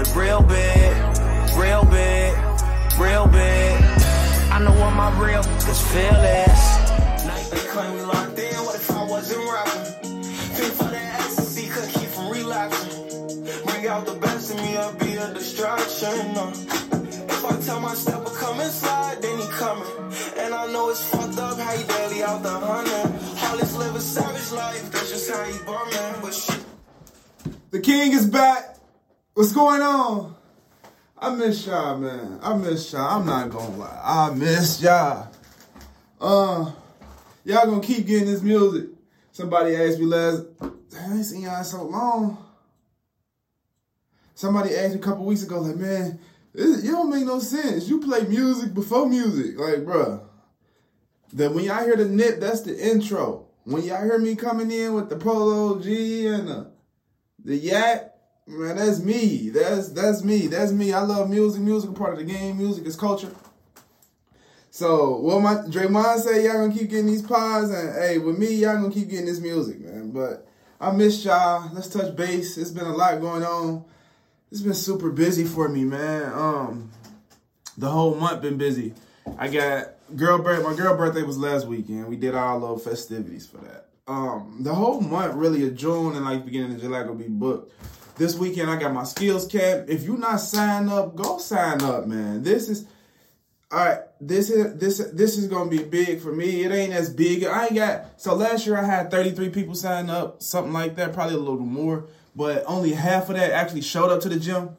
it real big, real big, real big. I know what my real niggas feel is. They claim we locked in, what if I wasn't rapping? Think for that ecstasy, could keep from relapsing. Bring out the best in me, I'll be a distraction. Uh, if I tell my stepper come inside, then he coming. And I know it's fucked up how he daily out the hunting. Hollis live a savage life, that's just how he bumming. But shit. The king is back. What's going on? I miss y'all, man. I miss y'all. I'm not gonna lie. I miss y'all. Uh, y'all gonna keep getting this music. Somebody asked me last. I ain't seen y'all in so long. Somebody asked me a couple weeks ago, like, man, it, it don't make no sense. You play music before music, like, bruh. Then when y'all hear the nip, that's the intro. When y'all hear me coming in with the polo G and the the yak, man, that's me. That's that's me. That's me. I love music. Music is part of the game. Music is culture. So what my Draymond say, y'all gonna keep getting these pods, and hey, with me, y'all gonna keep getting this music, man. But I miss y'all. Let's touch base. It's been a lot going on. It's been super busy for me, man. Um, the whole month been busy. I got girl birth. My girl birthday was last weekend. We did all little festivities for that. Um, the whole month really of June and like beginning of July gonna be booked. This weekend I got my skills camp. If you not signed up, go sign up, man. This is all right. This is this this is gonna be big for me. It ain't as big. I ain't got so last year I had 33 people sign up, something like that, probably a little more, but only half of that actually showed up to the gym.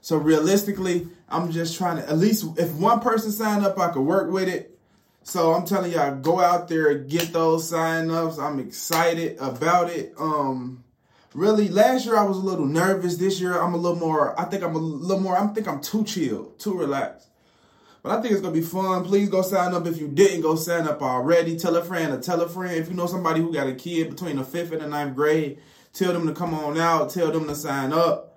So realistically, I'm just trying to at least if one person signed up, I could work with it. So I'm telling y'all, go out there and get those sign ups. I'm excited about it. Um, really, last year I was a little nervous. This year I'm a little more. I think I'm a little more. I think I'm too chill, too relaxed. But I think it's gonna be fun. Please go sign up if you didn't go sign up already. Tell a friend or tell a friend. If you know somebody who got a kid between the fifth and the ninth grade, tell them to come on out. Tell them to sign up.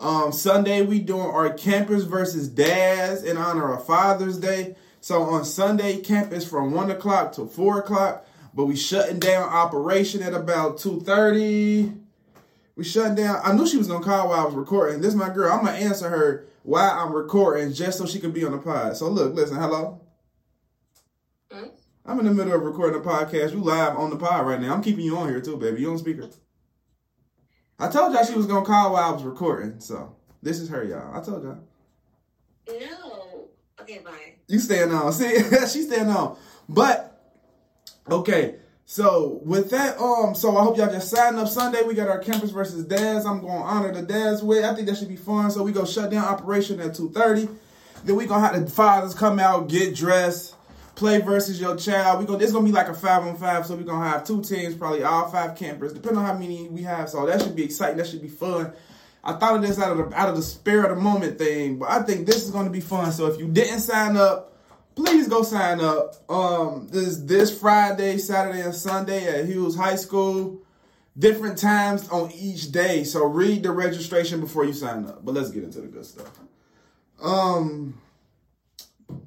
Um, Sunday we doing our campers versus dads in honor of Father's Day. So on Sunday, campus from one o'clock to four o'clock, but we shutting down operation at about two thirty. We shutting down. I knew she was gonna call while I was recording. This is my girl. I'm gonna answer her while I'm recording just so she can be on the pod. So look, listen, hello. Hmm? I'm in the middle of recording a podcast. You live on the pod right now. I'm keeping you on here too, baby. You on speaker. I told y'all she was gonna call while I was recording. So this is her, y'all. I told y'all. No. Okay, bye. You staying on. See, she's staying on. But okay, so with that, um, so I hope y'all just sign up Sunday. We got our campus versus dads. I'm gonna honor the dads with. I think that should be fun. So we go shut down operation at 2:30. Then we gonna have the fathers come out, get dressed, play versus your child. We gonna it's gonna be like a five on five. So we gonna have two teams, probably all five campers, depending on how many we have. So that should be exciting. That should be fun. I thought of this out of the out of the spare of the moment thing, but I think this is to be fun. So if you didn't sign up, please go sign up. Um, this this Friday, Saturday, and Sunday at Hughes High School. Different times on each day. So read the registration before you sign up. But let's get into the good stuff. Um,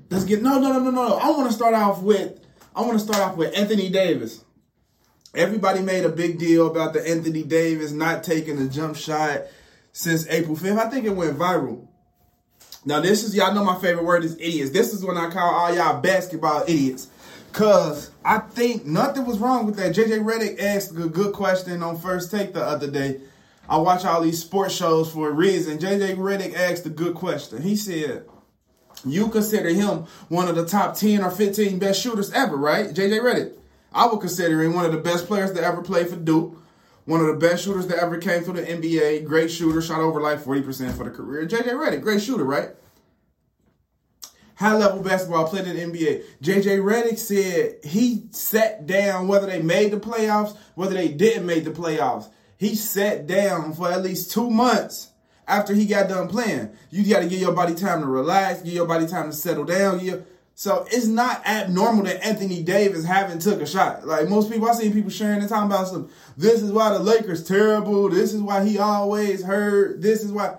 let's get no no no no no. I want to start off with I want to start off with Anthony Davis. Everybody made a big deal about the Anthony Davis not taking the jump shot since April 5th. I think it went viral. Now, this is, y'all know my favorite word is idiots. This is when I call all y'all basketball idiots. Because I think nothing was wrong with that. JJ Redick asked a good question on First Take the other day. I watch all these sports shows for a reason. JJ Redick asked a good question. He said, You consider him one of the top 10 or 15 best shooters ever, right? JJ Redick. I would consider him one of the best players to ever play for Duke. One of the best shooters that ever came through the NBA. Great shooter, shot over like 40% for the career. JJ Redick, great shooter, right? High level basketball, played in the NBA. JJ Redick said he sat down whether they made the playoffs, whether they didn't make the playoffs. He sat down for at least two months after he got done playing. You got to give your body time to relax, give your body time to settle down. You, so it's not abnormal that Anthony Davis haven't took a shot. Like most people, I seen people sharing and talking about some. This is why the Lakers terrible. This is why he always hurt. This is why.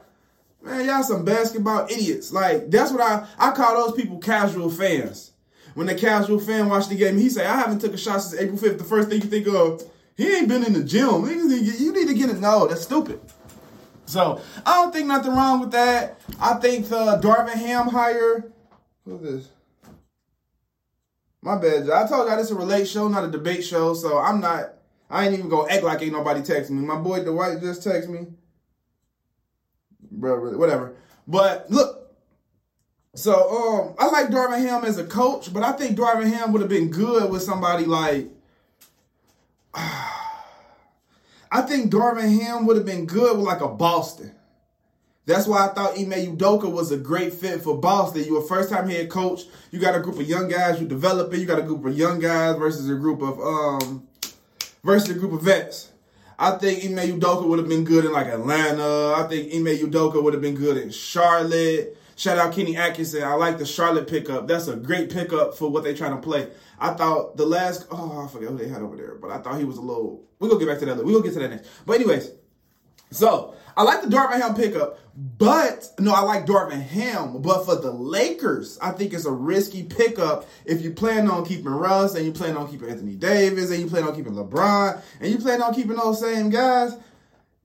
Man, y'all some basketball idiots. Like that's what I I call those people casual fans. When the casual fan watch the game, he say, "I haven't took a shot since April 5th. The first thing you think of, he ain't been in the gym. You need to get it. No, that's stupid. So I don't think nothing wrong with that. I think the Darvin Ham hire. Who's this? My bad. I told y'all this is a relate show, not a debate show. So I'm not. I ain't even gonna act like ain't nobody texting me. My boy Dwight just texted me. Bro, whatever. But look. So um, I like Darvin Ham as a coach, but I think Darvin Ham would have been good with somebody like. I think Darvin Ham would have been good with like a Boston. That's why I thought Ime Udoka was a great fit for Boston. You a first time head coach. You got a group of young guys you developing. You got a group of young guys versus a group of um versus a group of vets. I think Ime Udoka would have been good in like Atlanta. I think Ime Udoka would have been good in Charlotte. Shout out Kenny Atkinson. I like the Charlotte pickup. That's a great pickup for what they're trying to play. I thought the last oh I forget who they had over there, but I thought he was a little. We're gonna get back to that. We're gonna get to that next. But anyways, so I like the Darvin Ham pickup, but no, I like Darvin Ham. But for the Lakers, I think it's a risky pickup if you plan on keeping Russ and you plan on keeping Anthony Davis and you plan on keeping LeBron and you plan on keeping those same guys.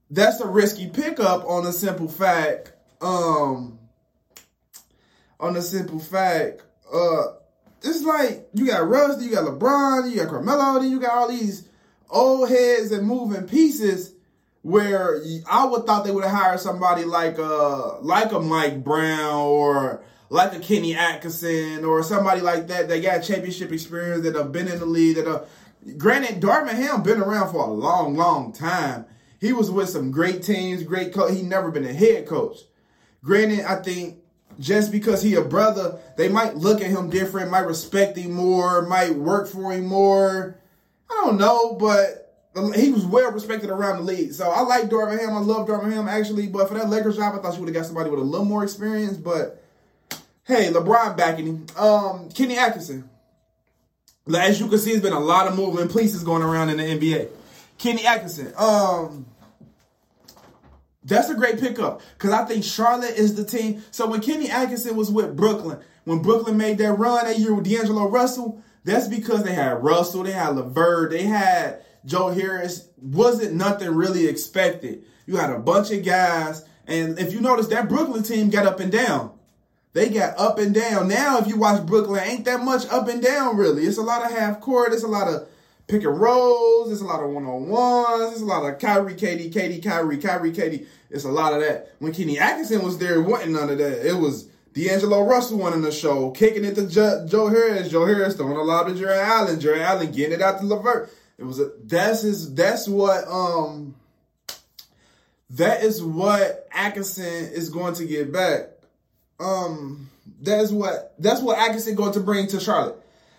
That's a risky pickup on the simple fact. Um, on the simple fact, uh, it's like you got Russ, you got LeBron, you got Carmelo, then you got all these old heads and moving pieces where I would thought they would have hired somebody like a like a Mike Brown or like a Kenny Atkinson or somebody like that that got championship experience that have been in the league that have granted Darvin Ham been around for a long, long time. He was with some great teams, great coach. He never been a head coach. Granted, I think just because he a brother, they might look at him different, might respect him more, might work for him more. I don't know, but he was well respected around the league. So I like Darvin Ham. I love Darvin Ham actually, but for that Lakers job, I thought you would have got somebody with a little more experience. But hey, LeBron backing him. Um, Kenny Atkinson. As you can see, there's been a lot of moving pieces going around in the NBA. Kenny Atkinson. Um, that's a great pickup because I think Charlotte is the team. So when Kenny Atkinson was with Brooklyn, when Brooklyn made that run that year with D'Angelo Russell, that's because they had Russell, they had LeVert, they had Joe Harris. Wasn't nothing really expected. You had a bunch of guys, and if you notice, that Brooklyn team got up and down. They got up and down. Now, if you watch Brooklyn, ain't that much up and down really. It's a lot of half court. It's a lot of pick and rolls. It's a lot of one on ones. It's a lot of Kyrie, KD, KD, Kyrie, Kyrie, KD. It's a lot of that. When Kenny Atkinson was there, it wasn't none of that. It was D'Angelo Russell winning the show, kicking it to jo- Joe Harris. Joe Harris throwing a lot to Jarrett Allen. Jarrett Allen getting it out to LeVert. It was a, that's his, that's what, um, that is what Atkinson is going to get back. Um, that's what, that's what Atkinson going to bring to Charlotte.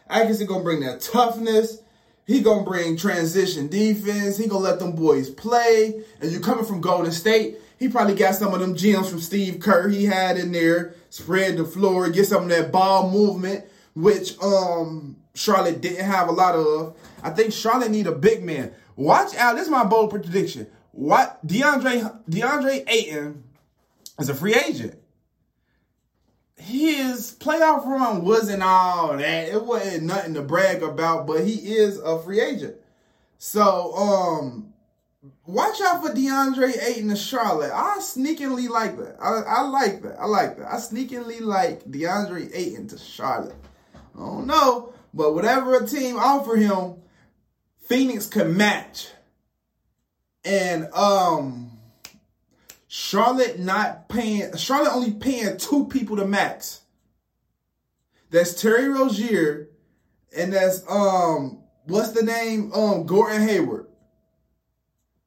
Atkinson going to bring that toughness. He gonna bring transition defense. He gonna let them boys play. And you coming from Golden State, he probably got some of them gems from Steve Kerr he had in there. Spread the floor, get some of that ball movement, which um Charlotte didn't have a lot of. I think Charlotte need a big man. Watch out. This is my bold prediction. What DeAndre DeAndre Ayton is a free agent. His playoff run wasn't all that. It wasn't nothing to brag about, but he is a free agent. So, um, watch out for DeAndre Ayton to Charlotte. I sneakingly like that. I, I like that. I like that. I sneakingly like DeAndre Ayton to Charlotte. I don't know, but whatever a team offer him, Phoenix can match. And um Charlotte not paying Charlotte only paying two people to max. That's Terry Rozier and that's um what's the name? Um Gordon Hayward.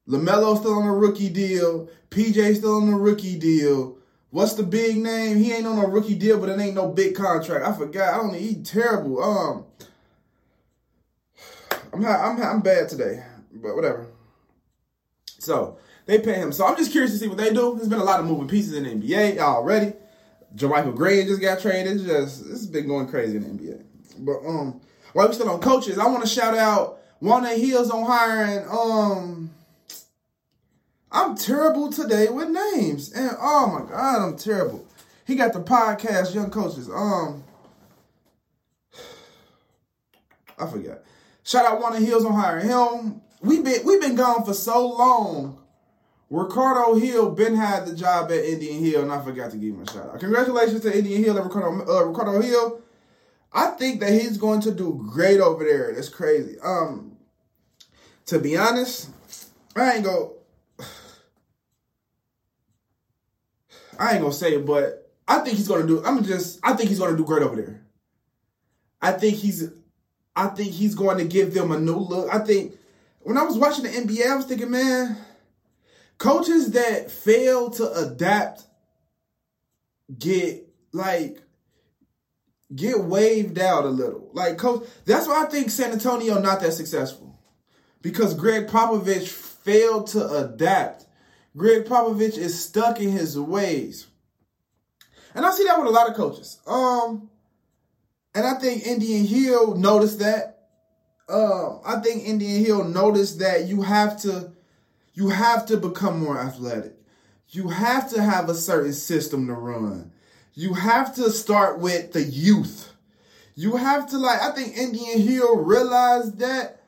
LaMelo still on a rookie deal. PJ still on a rookie deal. What's the big name? He ain't on a rookie deal, but it ain't no big contract. I forgot. I don't. He terrible. Um, I'm I'm I'm bad today, but whatever. So they pay him. So I'm just curious to see what they do. There's been a lot of moving pieces in the NBA already. JaMychal Green just got traded. It's just has been going crazy in the NBA. But um, while we still on coaches, I want to shout out Walnut Hills on hiring um I'm terrible today with names. And oh my God, I'm terrible. He got the podcast, Young Coaches. Um, I forgot. Shout out Walnut Hills on hiring him. We've been we've been gone for so long Ricardo Hill been had the job at Indian Hill, and I forgot to give him a shout out. Congratulations to Indian Hill and Ricardo, uh, Ricardo Hill. I think that he's going to do great over there. That's crazy. Um, to be honest, I ain't go. I ain't gonna say it, but I think he's gonna do. I'm just. I think he's gonna do great over there. I think he's. I think he's going to give them a new look. I think when I was watching the NBA, I was thinking, man, coaches that fail to adapt get like get waved out a little. Like coach, that's why I think San Antonio not that successful because Greg Popovich failed to adapt. Greg Popovich is stuck in his ways. And I see that with a lot of coaches. Um, and I think Indian Hill noticed that. Um, I think Indian Hill noticed that you have to you have to become more athletic. You have to have a certain system to run. You have to start with the youth. You have to like I think Indian Hill realized that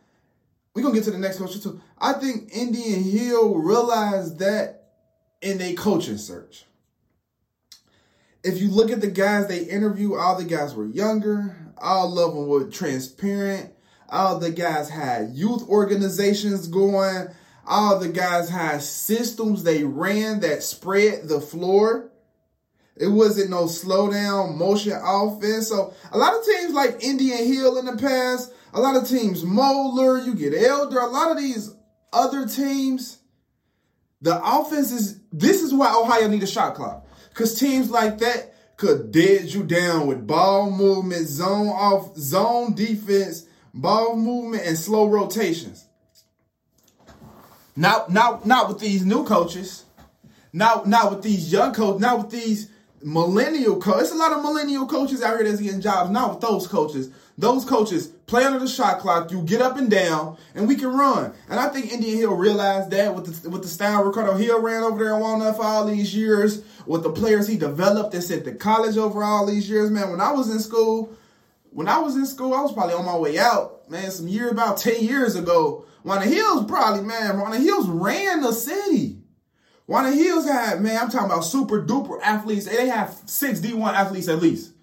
we're gonna get to the next coach too. I think Indian Hill realized that in a coaching search. If you look at the guys they interview, all the guys were younger, all of them were transparent, all the guys had youth organizations going, all the guys had systems they ran that spread the floor. It wasn't no slow down motion offense. So a lot of teams like Indian Hill in the past, a lot of teams Moeller, you get Elder, a lot of these other teams, the offense is this is why Ohio need a shot clock. Cause teams like that could dead you down with ball movement, zone off, zone defense, ball movement, and slow rotations. Not not not with these new coaches. Not not with these young coaches, not with these millennial coaches. There's a lot of millennial coaches out here that's getting jobs. Not with those coaches. Those coaches play under the shot clock. You get up and down, and we can run. And I think Indian Hill realized that with the with the style Ricardo Hill ran over there in Walnut for all these years, with the players he developed and sent to college over all these years. Man, when I was in school, when I was in school, I was probably on my way out. Man, some year about ten years ago. Walnut Hills probably, man, Walnut Hills ran the city. Walnut Hills had, man, I'm talking about super duper athletes. They have six D1 athletes at least.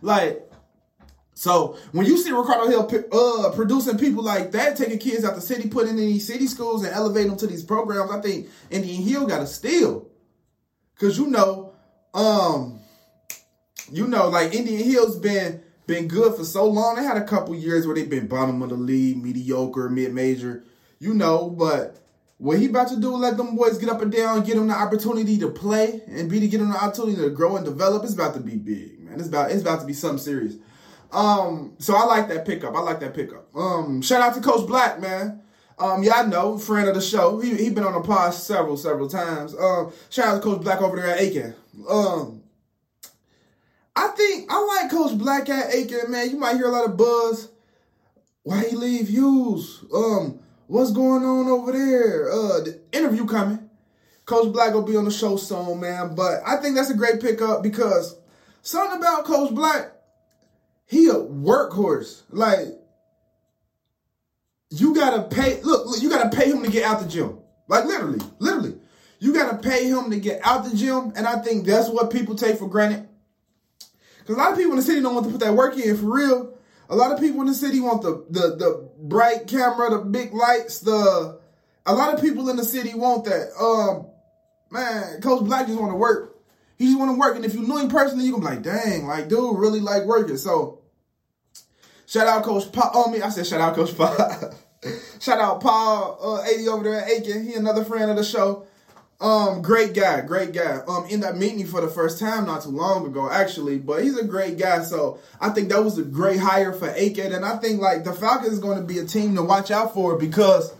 Like, so when you see Ricardo Hill uh, producing people like that, taking kids out the city, putting in these city schools and elevating them to these programs, I think Indian Hill got to steal. Cause you know, um, you know, like Indian Hill's been been good for so long. They had a couple years where they've been bottom of the league, mediocre, mid major, you know. But what he about to do, let them boys get up and down, get them the opportunity to play, and be to get them the opportunity to grow and develop. It's about to be big, man. It's about it's about to be something serious. Um, so I like that pickup. I like that pickup. Um, shout out to Coach Black, man. Um, I know, friend of the show. He he been on the pod several, several times. Um, shout out to Coach Black over there at Aiken. Um, I think I like Coach Black at Aiken, man. You might hear a lot of buzz. Why he leave Hughes? Um, what's going on over there? Uh, the interview coming. Coach Black will be on the show soon, man. But I think that's a great pickup because something about Coach Black, he a workhorse. Like you gotta pay. Look, look, you gotta pay him to get out the gym. Like literally, literally, you gotta pay him to get out the gym, and I think that's what people take for granted. Because a lot of people in the city don't want to put that work in for real. A lot of people in the city want the the the bright camera, the big lights, the a lot of people in the city want that. Um, man, Coach Black just want to work. He just want to work, and if you knew him personally, you gonna be like, dang, like dude, really like working. So, shout out Coach Paul. Oh me, I said shout out Coach Paul. shout out Paul uh, eighty over there at Aiken. He another friend of the show. Um, great guy, great guy. Um, ended up meeting for the first time not too long ago, actually. But he's a great guy, so I think that was a great hire for Aiken, and I think like the Falcons is going to be a team to watch out for because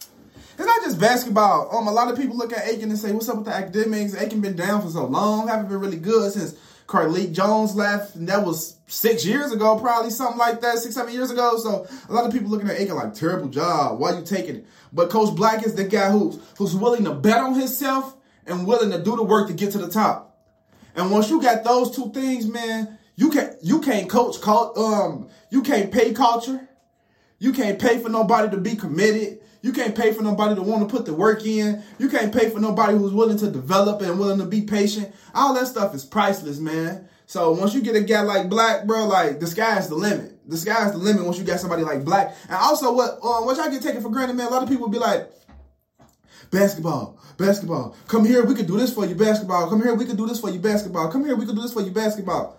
it's not just basketball. Um, a lot of people look at Aiken and say, "What's up with the academics?" Aiken been down for so long, haven't been really good since Carlik Jones left, and that was six years ago, probably something like that, six, seven years ago. So a lot of people looking at Aiken like terrible job. Why you taking it? But Coach Black is the guy who's who's willing to bet on himself and willing to do the work to get to the top. And once you got those two things, man, you can't you can't coach um you can't pay culture. You can't pay for nobody to be committed. You can't pay for nobody to want to put the work in. You can't pay for nobody who's willing to develop and willing to be patient. All that stuff is priceless, man. So once you get a guy like Black, bro, like the sky's the limit. The sky's the limit once you got somebody like Black. And also, what uh, what y'all get taken for granted, man. A lot of people be like, basketball, basketball. Come here, we could do this for you, basketball. Come here, we could do this for you, basketball. Come here, we could do this for you, basketball.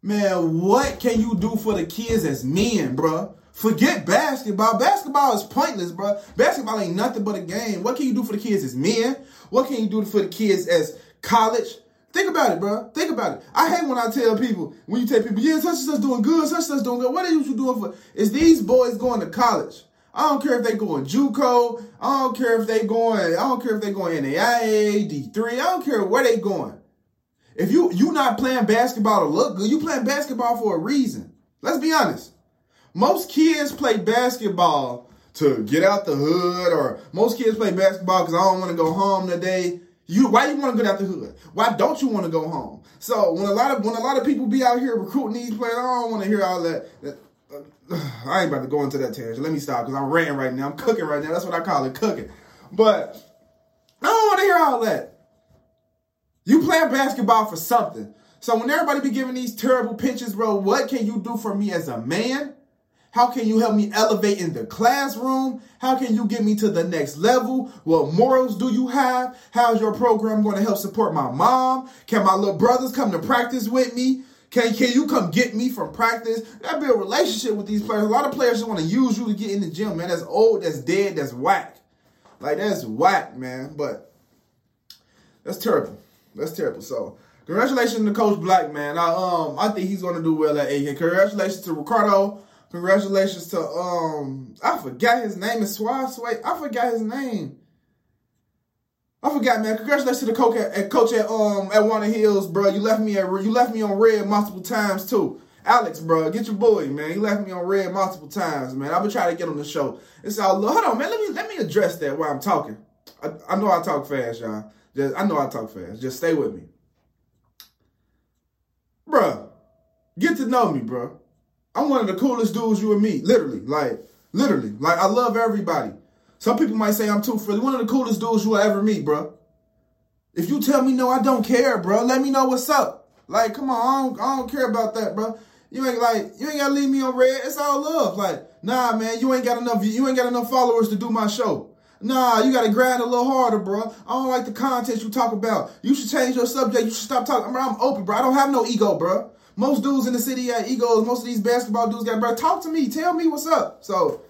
Man, what can you do for the kids as men, bro? Forget basketball. Basketball is pointless, bro. Basketball ain't nothing but a game. What can you do for the kids as men? What can you do for the kids as college? Think about it, bro. Think about it. I hate when I tell people, when you tell people, yeah, such and such doing good, such and such doing good. What are you doing for? Is these boys going to college? I don't care if they going JUCO. I don't care if they going. I don't care if they going NAIA, D three. I don't care where they going. If you you not playing basketball to look good, you playing basketball for a reason. Let's be honest. Most kids play basketball to get out the hood, or most kids play basketball because I don't want to go home today. You why you want to get out the hood? Why don't you want to go home? So when a lot of when a lot of people be out here recruiting these players, I don't want to hear all that. that uh, I ain't about to go into that tangent. Let me stop because I'm ranting right now. I'm cooking right now. That's what I call it, cooking. But I don't want to hear all that. You playing basketball for something. So when everybody be giving these terrible pitches, bro, what can you do for me as a man? How can you help me elevate in the classroom? How can you get me to the next level? What morals do you have? How's your program going to help support my mom? Can my little brothers come to practice with me? Can, can you come get me from practice? That build a relationship with these players. A lot of players just want to use you to get in the gym, man. That's old, that's dead, that's whack. Like that's whack, man. But that's terrible. That's terrible. So congratulations to Coach Black, man. I um I think he's gonna do well at AK. Congratulations to Ricardo. Congratulations to um I forgot his name is Swaz. Wait, I forgot his name. I forgot, man. Congratulations to the coach at, coach at um at Walnut Hills, bro. You left me at you left me on red multiple times too. Alex, bro, get your boy, man. You left me on red multiple times, man. I've been trying to get on the show. It's all hold on, man. Let me let me address that while I'm talking. I, I know I talk fast, y'all. Just I know I talk fast. Just stay with me, bro. Get to know me, bro. I'm one of the coolest dudes you and me. Literally, like literally, like I love everybody. Some people might say I'm too friendly. One of the coolest dudes you'll ever meet, bro. If you tell me no, I don't care, bro. Let me know what's up. Like, come on, I don't, I don't care about that, bro. You ain't like, you ain't gotta leave me on red. It's all love. Like, nah, man, you ain't got enough. You ain't got enough followers to do my show. Nah, you gotta grind a little harder, bro. I don't like the content you talk about. You should change your subject. You should stop talking. Bro, I'm open, bro. I don't have no ego, bro. Most dudes in the city got egos. Most of these basketball dudes got, bro. Talk to me. Tell me what's up. So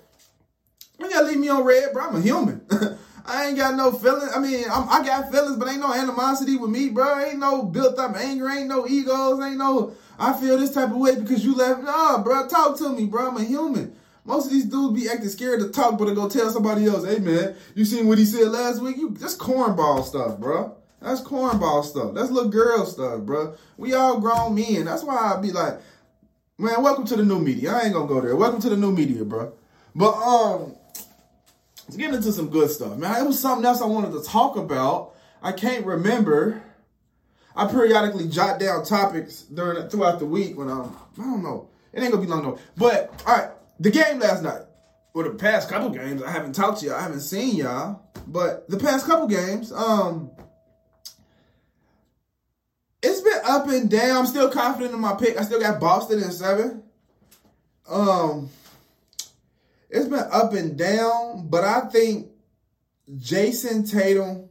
you gotta leave me on red, bro. I'm a human. I ain't got no feelings. I mean, I'm, i got feelings, but ain't no animosity with me, bro. Ain't no built up anger. Ain't no egos. Ain't no, I feel this type of way because you left. Nah, bro. Talk to me, bro. I'm a human. Most of these dudes be acting scared to talk, but to go tell somebody else, hey, man, you seen what he said last week? You That's cornball stuff, bro. That's cornball stuff. That's little girl stuff, bro. We all grown men. That's why I be like, man, welcome to the new media. I ain't gonna go there. Welcome to the new media, bro. But, um, Let's get into some good stuff, man. It was something else I wanted to talk about. I can't remember. I periodically jot down topics during throughout the week when I'm I don't know. It ain't gonna be long though. But all right, the game last night. Or the past couple games, I haven't talked to y'all, I haven't seen y'all. But the past couple games, um, it's been up and down. I'm still confident in my pick. I still got Boston in seven. Um, it's been up and down, but I think Jayson Tatum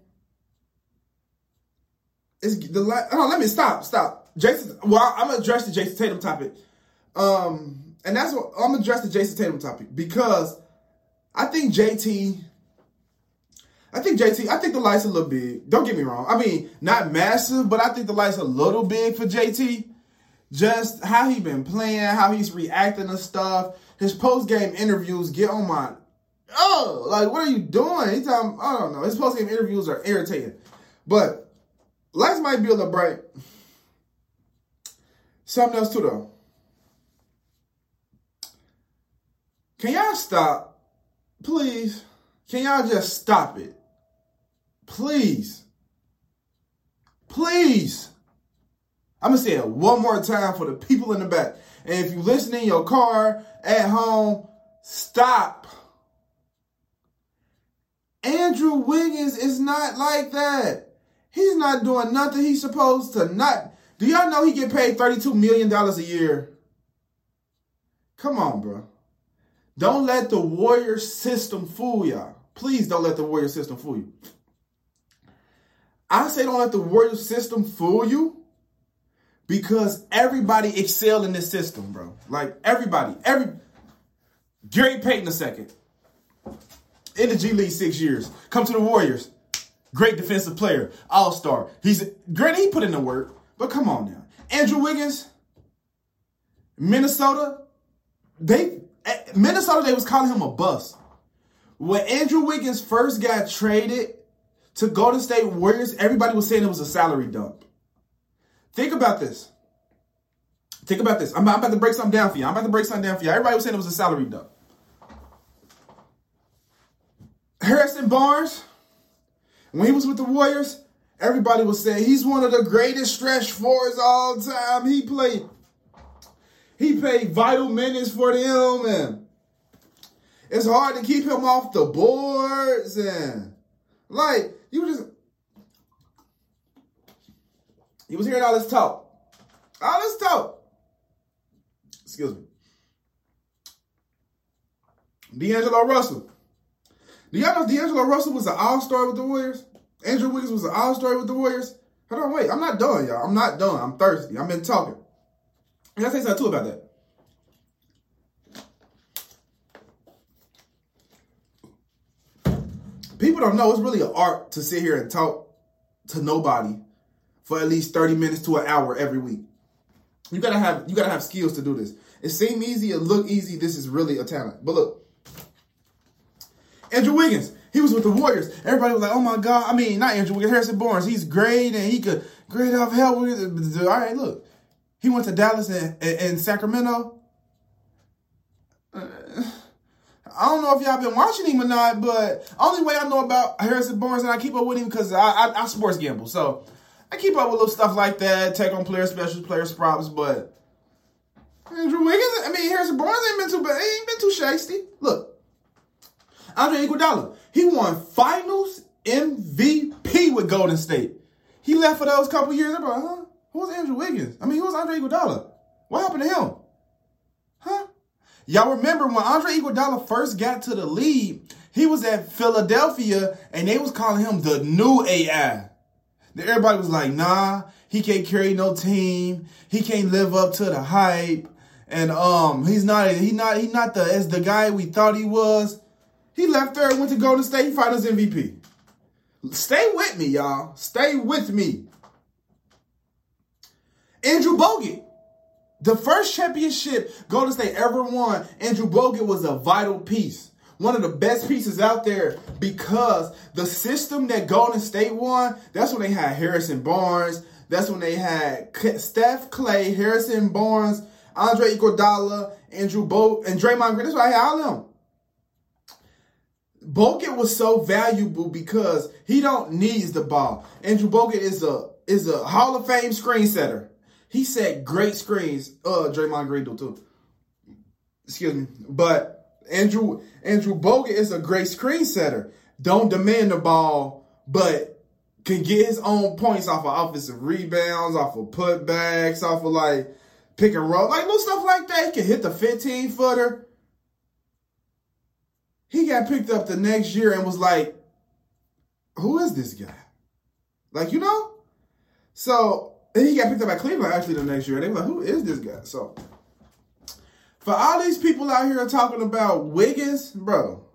is the last. Oh, let me stop. Stop. Jason. Well, I'm gonna address the Jayson Tatum topic, um, and that's what I'm gonna address the Jayson Tatum topic because I think JT. I think JT. I think the lights a little big. Don't get me wrong. I mean, not massive, but I think the lights a little big for JT. Just how he been playing, how he's reacting to stuff his post game interviews get on my oh, like what are you doing? He talking, I don't know. His post game interviews are irritating, but lights might be a little bright. Something else too though. Can y'all stop, please? Can y'all just stop it, please? Please. I'm gonna say it one more time for the people in the back. And if you listen in your car, at home, stop. Andrew Wiggins is not like that. He's not doing nothing he's supposed to not. Do y'all know he get paid $32 million a year? Come on, bro. Don't let the Warrior system fool y'all. Please don't let the Warrior system fool you. I say don't let the Warrior system fool you because everybody excel in this system, bro. Like everybody, every Gary Payton a second in the G League six years, come to the Warriors, great defensive player, All Star. He's great. he put in the work, but come on now, Andrew Wiggins, Minnesota, they eh, Minnesota they was calling him a bust. When Andrew Wiggins first got traded to Golden State Warriors, everybody was saying it was a salary dump. Think about this. Think about this. I'm, I'm about to break something down for you. I'm about to break something down for you. Everybody was saying it was a salary dump. Harrison Barnes, when he was with the Warriors, everybody was saying he's one of the greatest stretch fours all time. He played, he played vital minutes for them, and it's hard to keep him off the boards, and like you just you was hearing all this talk, all this talk. Excuse me, D'Angelo Russell. Do y'all know D'Angelo Russell was an all star with the Warriors? Andrew Wiggins was an all star with the Warriors? Hold on, wait. I'm not done, y'all. I'm not done. I'm thirsty. I've been talking. I gotta say something too about that. People don't know it's really an art to sit here and talk to nobody for at least 30 minutes to an hour every week. You gotta have you gotta have skills to do this. It seemed easy, it look easy. This is really a talent. But look, Andrew Wiggins, he was with the Warriors. Everybody was like, oh my God. I mean, not Andrew Wiggins, Harrison Barnes. He's great and he could great off hell. All right, look. He went to Dallas and, and, and Sacramento. Uh, I don't know if y'all been watching him or not, but only way I know about Harrison Barnes and I keep up with him because I, I, I sports gamble. So I keep up with little stuff like that, take on player specials, player props, but hmm, Andrew Wiggins, I mean, Harrison Barnes ain't been too bad. Ain't been too shasty. Look, Andre Iguodala, he won Finals MVP with Golden State. He left for those couple years. I'm like, huh? Who's Andrew Wiggins? I mean, who was Andre Iguodala? What happened to him? Y'all remember when Andre Iguodala first got to the league, he was at Philadelphia and they was calling him the new AI. Everybody was like, nah, he can't carry no team. He can't live up to the hype. And um, he's not he not he not the as the guy we thought he was. He left there went to Golden State he Finals MVP. Stay with me, y'all. Stay with me. Andrew Bogut. The first championship Golden State ever won, Andrew Bogut was a vital piece. One of the best pieces out there because the system that Golden State won, that's when they had Harrison Barnes. That's when they had Steph Clay, Harrison Barnes, Andre Iguodala, Andrew Bo, and Draymond Green. That's why I had all them. Bogut was so valuable because he don't needs the ball. Andrew Bogut is a is a Hall of Fame screen setter. He set great screens. Uh, Draymond Green do too. Excuse me, but Andrew Andrew Bogut is a great screen setter. Don't demand the ball, but can get his own points off of offensive rebounds, off of putbacks, off of like pick and roll, like little stuff like that. He can hit the 15 footer. He got picked up the next year and was like, who is this guy? Like, you know? So he got picked up by Cleveland actually the next year. They were like, who is this guy? So for all these people out here talking about Wiggins, bro,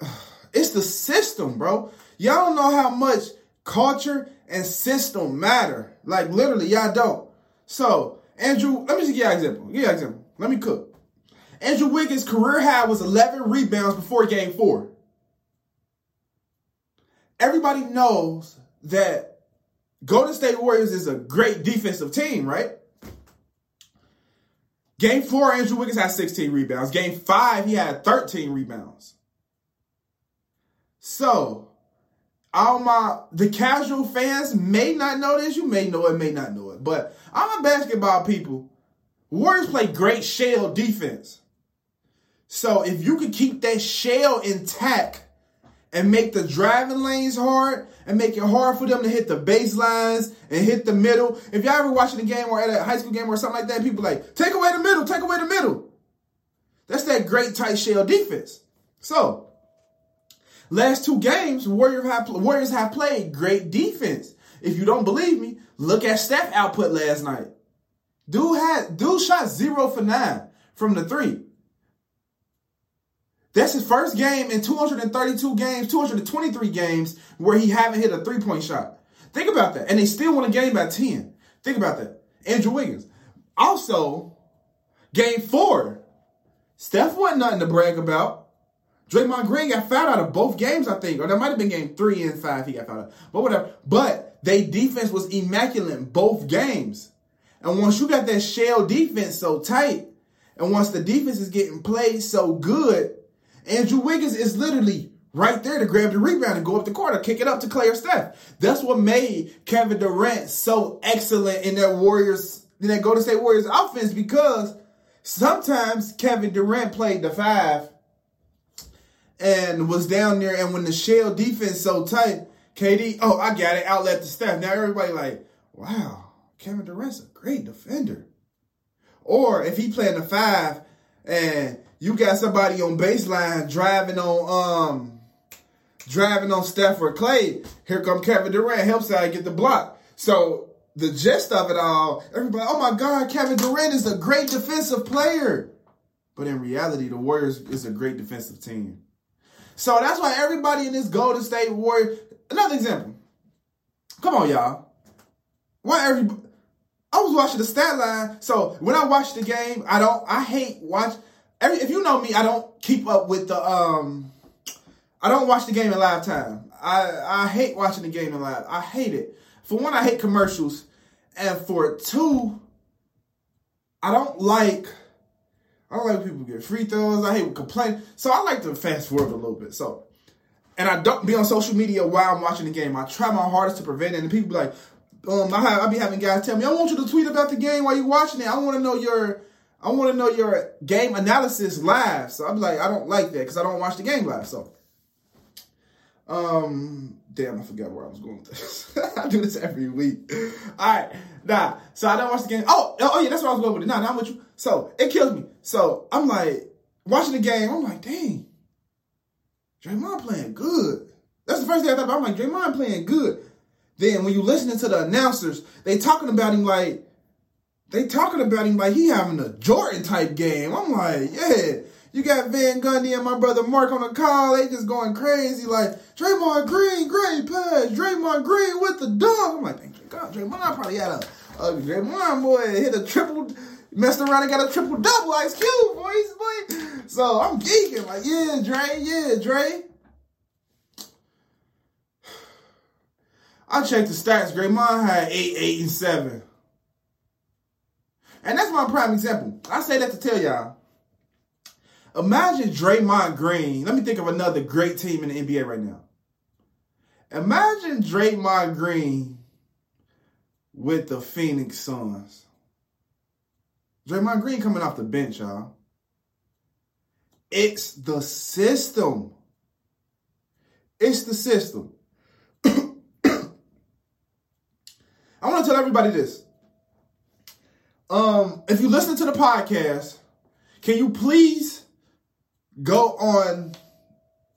it's the system, bro. Y'all don't know how much culture and system matter. Like literally, y'all don't. So, Andrew, let me just give you an example. Give you an example. Let me cook. Andrew Wiggins' career high was 11 rebounds before game four. Everybody knows that Golden State Warriors is a great defensive team, right? Game four, Andrew Wiggins had 16 rebounds. Game five, he had 13 rebounds. So, all my the casual fans may not know this. You may know it, may not know it. But I'm a basketball people. Warriors play great shell defense. So if you can keep that shell intact and make the driving lanes hard and make it hard for them to hit the baselines and hit the middle. If y'all ever watching a game or at a high school game or something like that, people like, take away the middle, take away the middle. That's that great tight shell defense. So, last two games, Warriors have, Warriors have played great defense. If you don't believe me, look at Steph output last night. Dude had dude shot zero for nine from the three. That's his first game in 232 games, 223 games where he haven't hit a three point shot. Think about that. And they still won a game by 10. Think about that. Andrew Wiggins. Also, game four, Steph wasn't nothing to brag about. Draymond Green got fouled out of both games, I think. Or that might have been game three and five he got fouled out. But whatever. But they defense was immaculate in both games. And once you got that shell defense so tight, and once the defense is getting played so good, Andrew Wiggins is literally right there to grab the rebound and go up the court or kick it up to Clay or Steph. That's what made Kevin Durant so excellent in that Warriors, in that Golden State Warriors offense because sometimes Kevin Durant played the five and was down there, and when the shell defense so tight, KD, oh, I got it, outlet to Steph. Now everybody like, wow, Kevin Durant's a great defender. Or if he playing the five and you got somebody on baseline driving on um driving on Stafford Clay. Here come Kevin Durant, helps out get the block. So the gist of it all, everybody, oh my God, Kevin Durant is a great defensive player. But in reality, the Warriors is a great defensive team. So that's why everybody in this Golden State Warrior. Another example. Come on, y'all. Why everybody? I was watching the stat line. So when I watch the game, I don't. I hate watch. Every if you know me, I don't keep up with the um. I don't watch the game in live time. I I hate watching the game in live. I hate it. For one, I hate commercials, and for two, I don't like. I don't like people get free throws. I hate complain. So I like to fast forward a little bit. So, and I don't be on social media while I'm watching the game. I try my hardest to prevent it. And people be like, um, I have, I be having guys tell me, I want you to tweet about the game while you're watching it. I want to know your, I want to know your game analysis live. So I'm like, I don't like that because I don't watch the game live. So, um, damn, I forgot where I was going with this. I do this every week. All right, nah. So I don't watch the game. Oh, oh yeah, that's what I was going with it. Nah, not with you. So it kills me. So I'm like watching the game. I'm like, dang, Draymond playing good. That's the first thing I thought about. I'm like, Draymond playing good. Then when you listening to the announcers, they talking about him like they talking about him like he having a Jordan type game. I'm like, yeah. You got Van Gundy and my brother Mark on the call. They just going crazy like Draymond Green, great pass. Draymond Green with the dunk. I'm like, thank God, Draymond probably had a, a Draymond boy hit a triple, messed around and got a triple double. Ice Cube, boys, boy. So I'm geeking like, yeah, Dre, yeah, Dre. I checked the stats. Draymond had eight, eight, and seven. And that's my prime example. I say that to tell y'all. Imagine Draymond Green. Let me think of another great team in the NBA right now. Imagine Draymond Green with the Phoenix Suns. Draymond Green coming off the bench, y'all. It's the system. It's the system. I want to tell everybody this. Um, if you listen to the podcast, can you please go on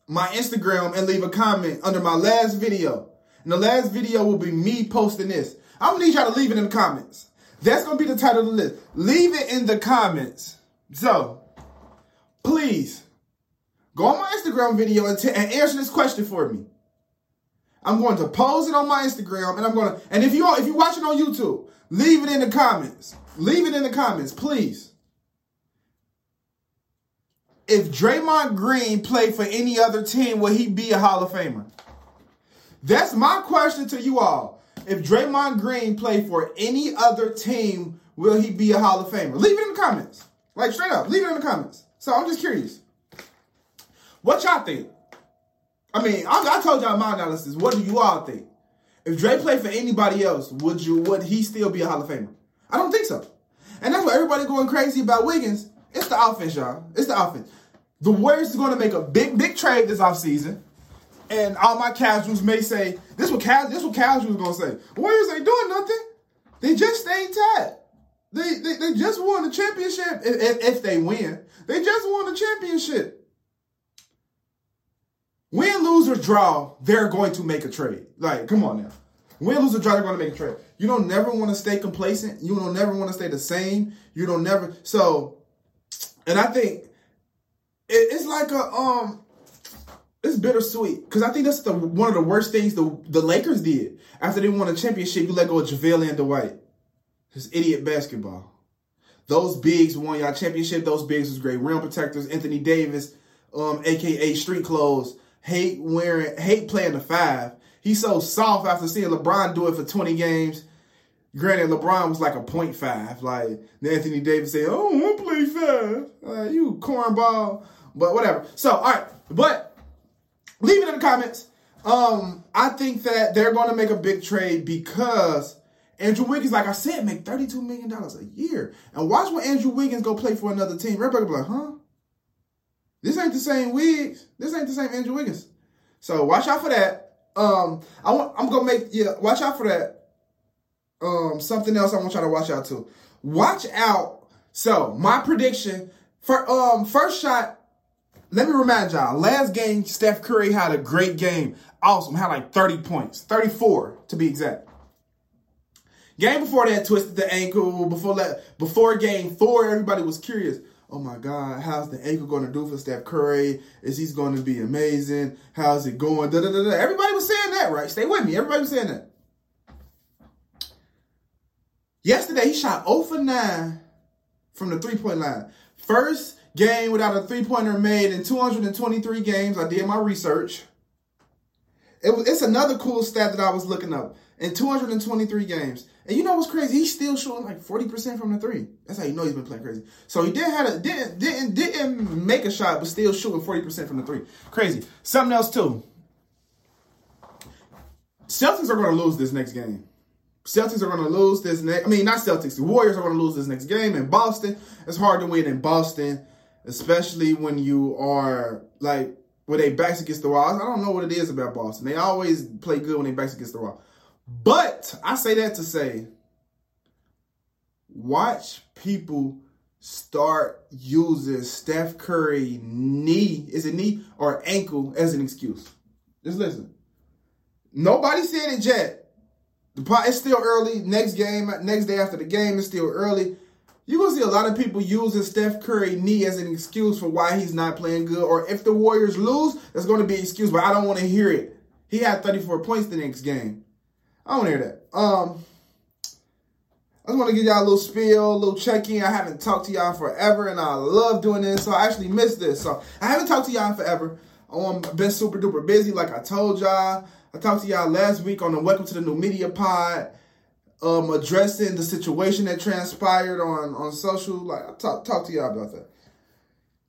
my Instagram and leave a comment under my last video? And the last video will be me posting this. I'm gonna need y'all to leave it in the comments. That's gonna be the title of the list. Leave it in the comments. So, please go on my Instagram video and, t- and answer this question for me. I'm going to pose it on my Instagram, and I'm to. And if you if you're watching on YouTube, leave it in the comments. Leave it in the comments, please. If Draymond Green played for any other team, will he be a Hall of Famer? That's my question to you all. If Draymond Green played for any other team, will he be a Hall of Famer? Leave it in the comments. Like straight up, leave it in the comments. So I'm just curious. What y'all think? I mean, I, I told y'all my analysis. What do you all think? If Dre played for anybody else, would you would he still be a Hall of Famer? I don't think so. And that's why everybody going crazy about Wiggins. It's the offense, y'all. It's the offense. the Warriors is going to make a big, big trade this offseason. And all my casuals may say, this what cas- this what casuals gonna say. Warriors ain't doing nothing. They just stayed tied. They, they they just won the championship. If, if, if they win, they just won the championship. Lose, or draw, they're going to make a trade. Like, come on now. Win, lose, or draw, they're going to make a trade. You don't never want to stay complacent. You don't never want to stay the same. You don't never. So, and I think it, it's like a um, it's bittersweet because I think that's the one of the worst things the the Lakers did after they won a championship. You let go of JaVale and Dwight. This idiot basketball. Those bigs won y'all championship. Those bigs was great. Rim protectors. Anthony Davis, um, aka street clothes. Hate wearing, hate playing the five. He's so soft after seeing LeBron do it for 20 games. Granted, LeBron was like a point five. Like Anthony Davis said, "Oh, I want to play five. Uh, you cornball." But whatever. So, all right. But leave it in the comments. Um, I think that they're going to make a big trade because Andrew Wiggins, like I said, make $32 million a year. And watch when Andrew Wiggins go play for another team. Everybody be like, huh? This ain't the same Wiggs. This ain't the same Andrew Wiggins. So watch out for that. Um, I want I'm gonna make yeah, watch out for that. Um, something else I want y'all to watch out to. Watch out. So my prediction for um first shot. Let me remind y'all, last game, Steph Curry had a great game. Awesome. Had like 30 points. 34 to be exact. Game before that, twisted the ankle. Before that, before game four, everybody was curious. Oh my God, how's the ankle going to do for Steph Curry? Is he's going to be amazing? How's it going? Da, da, da, da. Everybody was saying that, right? Stay with me. Everybody was saying that. Yesterday, he shot 0 for 9 from the three point line. First game without a three pointer made in 223 games. I did my research. It was, it's another cool stat that I was looking up. In 223 games. And you know what's crazy? He's still shooting like 40% from the three. That's how you know he's been playing crazy. So he did had a didn't didn't didn't make a shot, but still shooting 40% from the three. Crazy. Something else too. Celtics are gonna lose this next game. Celtics are going to lose this next. I mean, not Celtics. The Warriors are going to lose this next game in Boston. It's hard to win in Boston, especially when you are like with a backs against the wall. I don't know what it is about Boston. They always play good when they backs against the wall. But I say that to say, watch people start using Steph Curry knee, is it knee or ankle as an excuse. Just listen. Nobody said it yet. It's still early. Next game, next day after the game, it's still early. You're gonna see a lot of people using Steph Curry knee as an excuse for why he's not playing good. Or if the Warriors lose, that's gonna be an excuse, but I don't want to hear it. He had 34 points the next game. I don't hear that. Um, I just want to give y'all a little spiel, a little check-in. I haven't talked to y'all forever, and I love doing this. So I actually missed this. So I haven't talked to y'all forever. Um, been super duper busy, like I told y'all. I talked to y'all last week on the Welcome to the New Media Pod, um, addressing the situation that transpired on on social. Like I talked talk to y'all about that.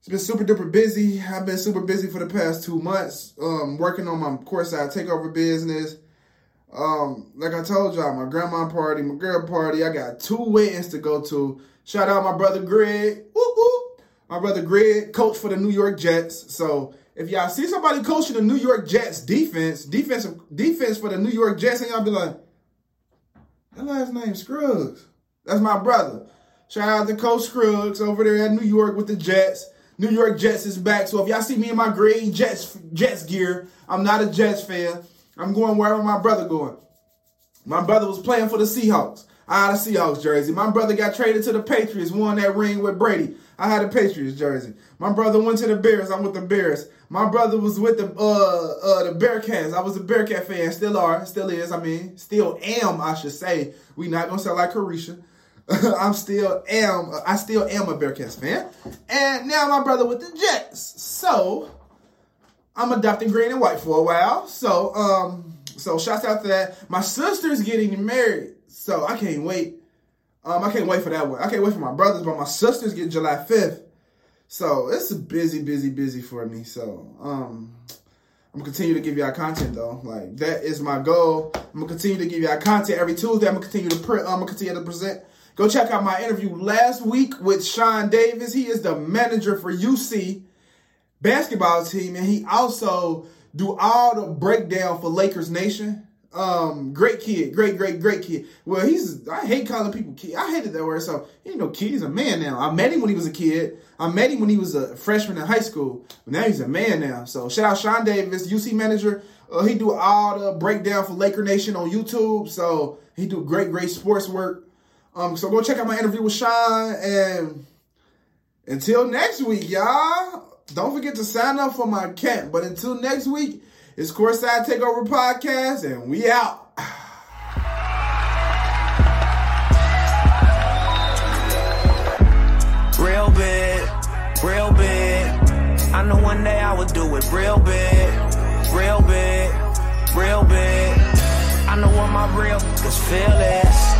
It's been super duper busy. I've been super busy for the past two months, um, working on my courtside takeover business. Um, like I told y'all, my grandma party, my girl party. I got two weddings to go to. Shout out my brother Greg. My brother Greg, coach for the New York Jets. So if y'all see somebody coaching the New York Jets defense, defensive defense for the New York Jets, and y'all be like, that last name Scruggs. That's my brother. Shout out to Coach Scruggs over there at New York with the Jets. New York Jets is back. So if y'all see me in my green Jets Jets gear, I'm not a Jets fan. I'm going wherever my brother going. My brother was playing for the Seahawks. I had a Seahawks jersey. My brother got traded to the Patriots, won that ring with Brady. I had a Patriots jersey. My brother went to the Bears. I'm with the Bears. My brother was with the uh uh the Bearcats. I was a Bearcat fan. Still are. Still is. I mean, still am. I should say. We not gonna sound like Carisha. I'm still am. I still am a Bearcats fan. And now my brother with the Jets. So I'm adopting green and white for a while. So um so shouts out to that. My sister's getting married. So I can't wait. Um, I can't wait for that one. I can't wait for my brothers, but my sister's getting July 5th. So it's busy, busy, busy for me. So um I'm gonna continue to give y'all content though. Like that is my goal. I'm gonna continue to give y'all content every Tuesday. I'm gonna continue to print. I'm gonna continue to present. Go check out my interview last week with Sean Davis. He is the manager for UC. Basketball team, and he also do all the breakdown for Lakers Nation. Um, great kid, great, great, great kid. Well, he's I hate calling people kid. I hated that word. So he ain't no kid. He's a man now. I met him when he was a kid. I met him when he was a freshman in high school. But now he's a man now. So shout out Sean Davis, UC manager. Uh, he do all the breakdown for Laker Nation on YouTube. So he do great, great sports work. Um, so go check out my interview with Sean. And until next week, y'all. Don't forget to sign up for my camp. But until next week, it's Courtside Takeover Podcast, and we out. Real big, real big. I know one day I would do it real big, real big, real big. I know what my real is feel is.